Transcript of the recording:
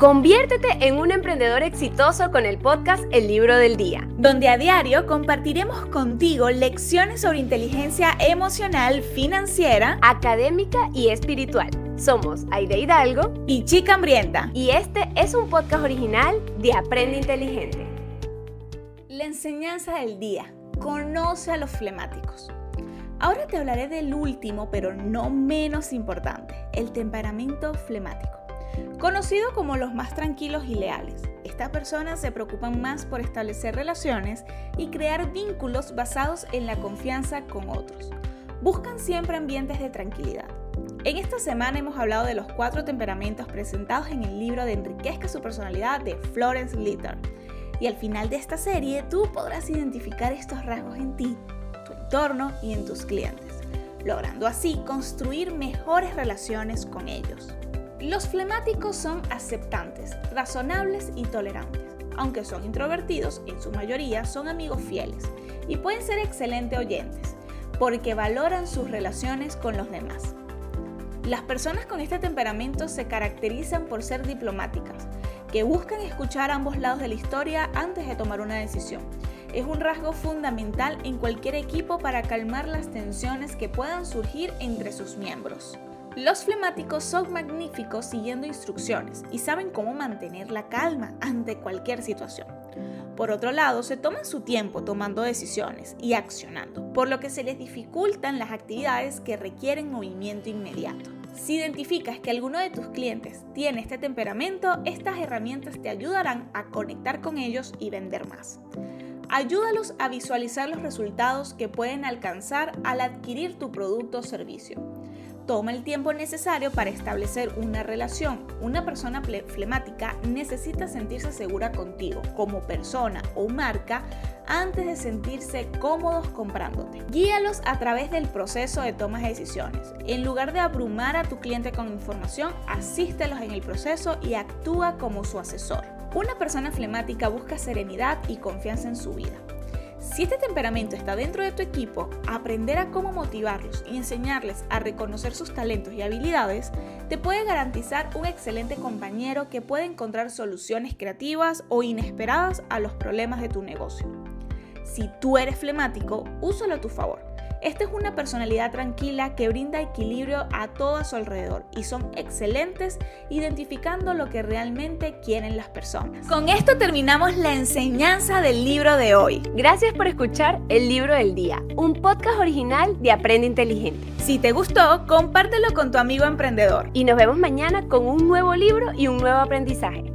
Conviértete en un emprendedor exitoso con el podcast El Libro del Día, donde a diario compartiremos contigo lecciones sobre inteligencia emocional, financiera, académica y espiritual. Somos Aide Hidalgo y Chica Hambrienta. Y este es un podcast original de Aprende Inteligente. La enseñanza del día. Conoce a los flemáticos. Ahora te hablaré del último, pero no menos importante, el temperamento flemático. Conocido como los más tranquilos y leales, estas personas se preocupan más por establecer relaciones y crear vínculos basados en la confianza con otros. Buscan siempre ambientes de tranquilidad. En esta semana hemos hablado de los cuatro temperamentos presentados en el libro de Enriquezca su personalidad de Florence Litter. Y al final de esta serie tú podrás identificar estos rasgos en ti, tu entorno y en tus clientes, logrando así construir mejores relaciones con ellos. Los flemáticos son aceptantes, razonables y tolerantes. Aunque son introvertidos, en su mayoría son amigos fieles y pueden ser excelentes oyentes, porque valoran sus relaciones con los demás. Las personas con este temperamento se caracterizan por ser diplomáticas, que buscan escuchar ambos lados de la historia antes de tomar una decisión. Es un rasgo fundamental en cualquier equipo para calmar las tensiones que puedan surgir entre sus miembros. Los flemáticos son magníficos siguiendo instrucciones y saben cómo mantener la calma ante cualquier situación. Por otro lado, se toman su tiempo tomando decisiones y accionando, por lo que se les dificultan las actividades que requieren movimiento inmediato. Si identificas que alguno de tus clientes tiene este temperamento, estas herramientas te ayudarán a conectar con ellos y vender más. Ayúdalos a visualizar los resultados que pueden alcanzar al adquirir tu producto o servicio toma el tiempo necesario para establecer una relación. Una persona flemática necesita sentirse segura contigo como persona o marca antes de sentirse cómodos comprándote. Guíalos a través del proceso de toma de decisiones. En lugar de abrumar a tu cliente con información, asístelos en el proceso y actúa como su asesor. Una persona flemática busca serenidad y confianza en su vida. Si este temperamento está dentro de tu equipo, aprender a cómo motivarlos y enseñarles a reconocer sus talentos y habilidades te puede garantizar un excelente compañero que puede encontrar soluciones creativas o inesperadas a los problemas de tu negocio. Si tú eres flemático, úsalo a tu favor. Esta es una personalidad tranquila que brinda equilibrio a todo a su alrededor y son excelentes identificando lo que realmente quieren las personas. Con esto terminamos la enseñanza del libro de hoy. Gracias por escuchar El Libro del Día, un podcast original de Aprende Inteligente. Si te gustó, compártelo con tu amigo emprendedor. Y nos vemos mañana con un nuevo libro y un nuevo aprendizaje.